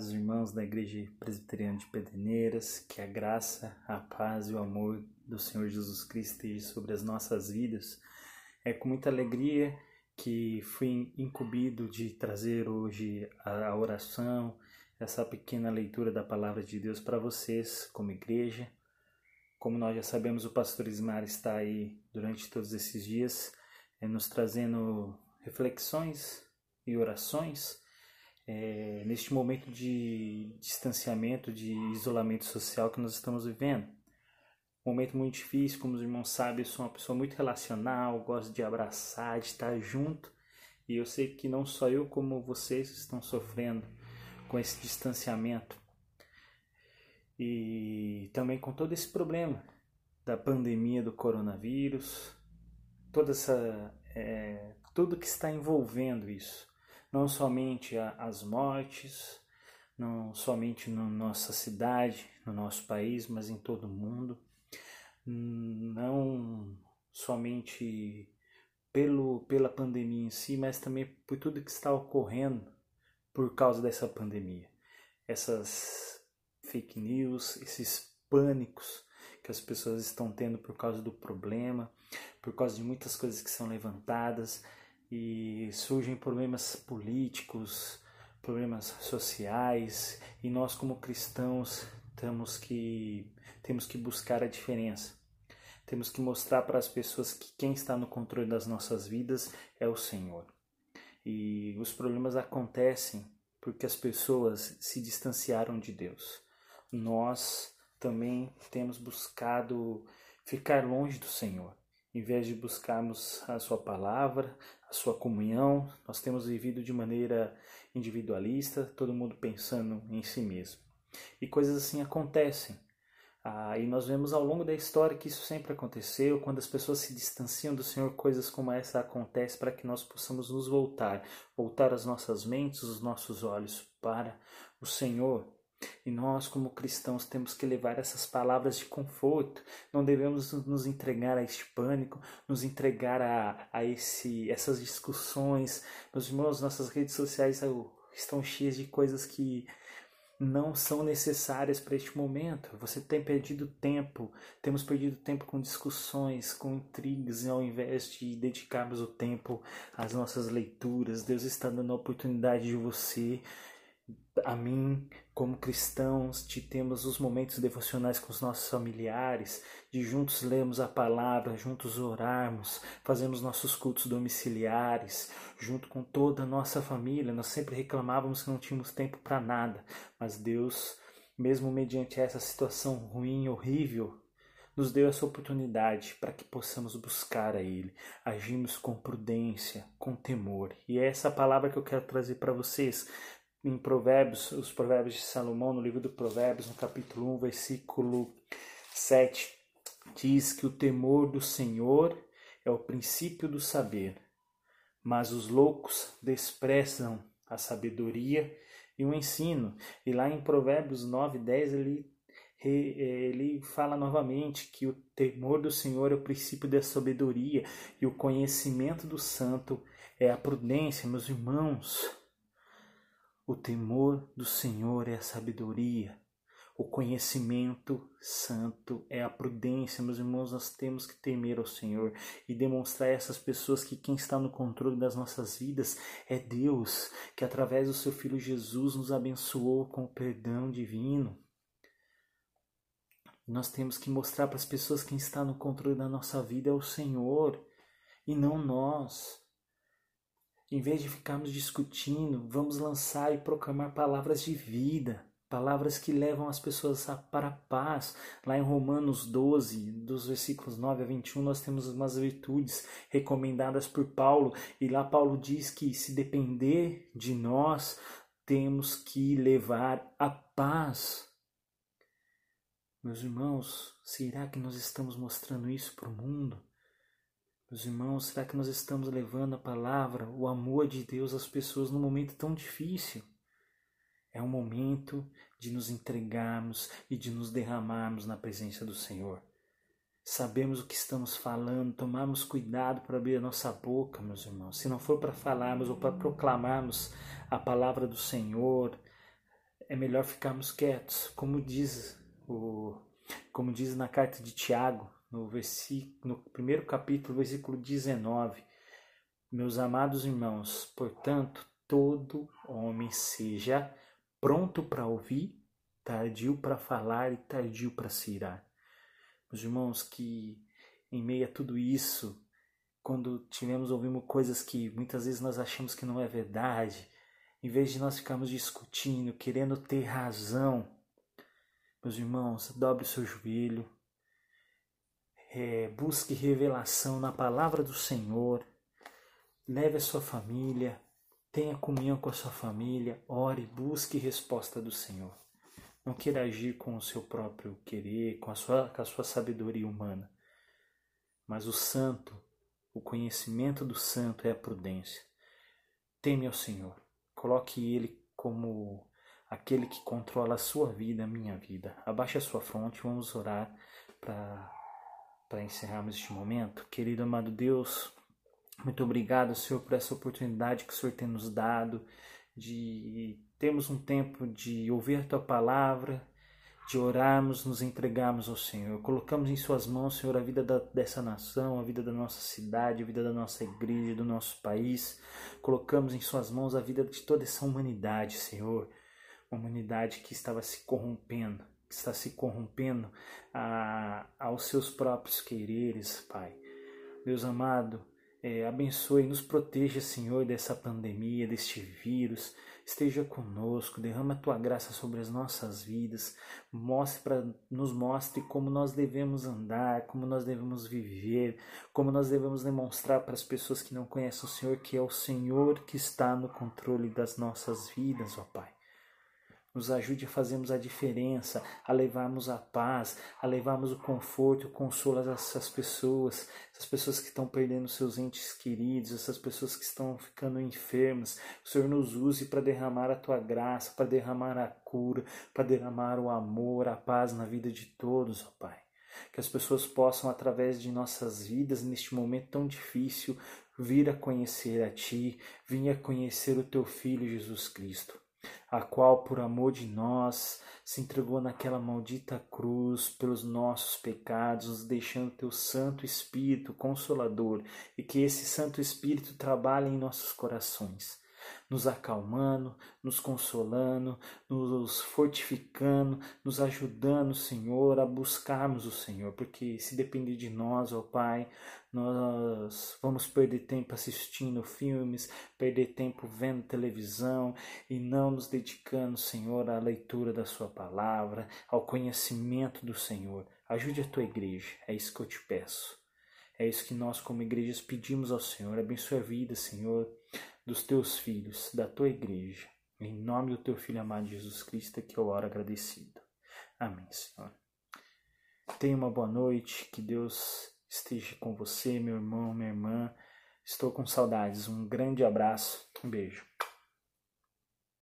Amados irmãos da Igreja Presbiteriana de Pederneiras, que a graça, a paz e o amor do Senhor Jesus Cristo esteja sobre as nossas vidas. É com muita alegria que fui incumbido de trazer hoje a oração, essa pequena leitura da palavra de Deus para vocês, como igreja. Como nós já sabemos, o pastor Ismar está aí durante todos esses dias, é, nos trazendo reflexões e orações é, neste momento de distanciamento, de isolamento social que nós estamos vivendo. Um momento muito difícil, como os irmãos sabem, eu sou uma pessoa muito relacional, gosto de abraçar, de estar junto. E eu sei que não só eu, como vocês estão sofrendo com esse distanciamento. E também com todo esse problema da pandemia do coronavírus, toda essa, é, tudo que está envolvendo isso não somente as mortes, não somente na nossa cidade, no nosso país, mas em todo o mundo, não somente pelo, pela pandemia em si, mas também por tudo que está ocorrendo por causa dessa pandemia. Essas fake news, esses pânicos que as pessoas estão tendo por causa do problema, por causa de muitas coisas que são levantadas, e surgem problemas políticos, problemas sociais, e nós como cristãos temos que temos que buscar a diferença. Temos que mostrar para as pessoas que quem está no controle das nossas vidas é o Senhor. E os problemas acontecem porque as pessoas se distanciaram de Deus. Nós também temos buscado ficar longe do Senhor. Em vez de buscarmos a Sua palavra, a Sua comunhão, nós temos vivido de maneira individualista, todo mundo pensando em si mesmo. E coisas assim acontecem. Ah, e nós vemos ao longo da história que isso sempre aconteceu, quando as pessoas se distanciam do Senhor, coisas como essa acontecem para que nós possamos nos voltar, voltar as nossas mentes, os nossos olhos para o Senhor. E nós, como cristãos, temos que levar essas palavras de conforto. Não devemos nos entregar a este pânico, nos entregar a, a esse, essas discussões. Meus irmãos, nossas redes sociais estão cheias de coisas que não são necessárias para este momento. Você tem perdido tempo, temos perdido tempo com discussões, com intrigas, ao invés de dedicarmos o tempo às nossas leituras. Deus está dando a oportunidade de você a mim, como cristãos, de termos os momentos devocionais com os nossos familiares, de juntos lermos a palavra, juntos orarmos, fazemos nossos cultos domiciliares, junto com toda a nossa família. Nós sempre reclamávamos que não tínhamos tempo para nada, mas Deus, mesmo mediante essa situação ruim, horrível, nos deu essa oportunidade para que possamos buscar a Ele, agirmos com prudência, com temor. E é essa palavra que eu quero trazer para vocês em Provérbios, os Provérbios de Salomão, no livro do Provérbios, no capítulo 1, versículo 7, diz que o temor do Senhor é o princípio do saber, mas os loucos desprezam a sabedoria e o ensino. E lá em Provérbios 9, 10, ele, ele fala novamente que o temor do Senhor é o princípio da sabedoria e o conhecimento do santo é a prudência, meus irmãos. O temor do Senhor é a sabedoria. O conhecimento santo é a prudência. Meus irmãos, nós temos que temer ao Senhor e demonstrar a essas pessoas que quem está no controle das nossas vidas é Deus, que através do seu Filho Jesus nos abençoou com o perdão divino. Nós temos que mostrar para as pessoas quem está no controle da nossa vida é o Senhor e não nós. Em vez de ficarmos discutindo, vamos lançar e proclamar palavras de vida, palavras que levam as pessoas para a paz. Lá em Romanos 12, dos versículos 9 a 21, nós temos umas virtudes recomendadas por Paulo, e lá Paulo diz que se depender de nós, temos que levar a paz. Meus irmãos, será que nós estamos mostrando isso para o mundo? Meus irmãos, será que nós estamos levando a palavra, o amor de Deus às pessoas num momento tão difícil? É um momento de nos entregarmos e de nos derramarmos na presença do Senhor. sabemos o que estamos falando, tomamos cuidado para abrir a nossa boca, meus irmãos. Se não for para falarmos ou para proclamarmos a palavra do Senhor, é melhor ficarmos quietos, como diz o como diz na carta de Tiago, no versículo no primeiro capítulo, versículo 19. Meus amados irmãos, portanto, todo homem seja pronto para ouvir, tardio para falar e tardio para se irar. Meus irmãos, que em meio a tudo isso, quando tivemos ouvimos coisas que muitas vezes nós achamos que não é verdade, em vez de nós ficarmos discutindo, querendo ter razão, meus irmãos, dobre o seu joelho, é, busque revelação na palavra do Senhor, leve a sua família, tenha comunhão com a sua família, ore, busque resposta do Senhor. Não queira agir com o seu próprio querer, com a sua, com a sua sabedoria humana. Mas o santo, o conhecimento do santo é a prudência. Teme ao Senhor. Coloque Ele como aquele que controla a sua vida, a minha vida. Abaixe a sua fronte, vamos orar para encerrarmos este momento. Querido amado Deus, muito obrigado, Senhor, por essa oportunidade que o Senhor tem nos dado de termos um tempo de ouvir a tua palavra, de orarmos, nos entregarmos ao Senhor. Colocamos em Suas mãos, Senhor, a vida da, dessa nação, a vida da nossa cidade, a vida da nossa igreja, do nosso país. Colocamos em Suas mãos a vida de toda essa humanidade, Senhor. Uma humanidade que estava se corrompendo, que está se corrompendo a, aos seus próprios quereres, Pai. Deus amado, é, abençoe, nos proteja, Senhor, dessa pandemia, deste vírus. Esteja conosco, derrama a tua graça sobre as nossas vidas, mostre para nos mostre como nós devemos andar, como nós devemos viver, como nós devemos demonstrar para as pessoas que não conhecem o Senhor que é o Senhor que está no controle das nossas vidas, ó Pai nos ajude a fazermos a diferença, a levarmos a paz, a levarmos o conforto, o consolo a essas pessoas, essas pessoas que estão perdendo seus entes queridos, essas pessoas que estão ficando enfermas. O Senhor nos use para derramar a tua graça, para derramar a cura, para derramar o amor, a paz na vida de todos, ó Pai. Que as pessoas possam, através de nossas vidas, neste momento tão difícil, vir a conhecer a Ti, vir a conhecer o Teu Filho Jesus Cristo a qual, por amor de nós, se entregou naquela maldita cruz pelos nossos pecados, nos deixando teu Santo Espírito Consolador e que esse Santo Espírito trabalhe em nossos corações nos acalmando, nos consolando, nos fortificando, nos ajudando, Senhor, a buscarmos o Senhor, porque se depender de nós, ó Pai, nós vamos perder tempo assistindo filmes, perder tempo vendo televisão e não nos dedicando, Senhor, à leitura da Sua palavra, ao conhecimento do Senhor. Ajude a tua igreja, é isso que eu te peço. É isso que nós, como igrejas, pedimos ao Senhor. Abençoe a vida, Senhor dos teus filhos, da tua igreja. Em nome do teu Filho amado Jesus Cristo, que eu oro agradecido. Amém, Senhor. Tenha uma boa noite, que Deus esteja com você, meu irmão, minha irmã. Estou com saudades. Um grande abraço, um beijo.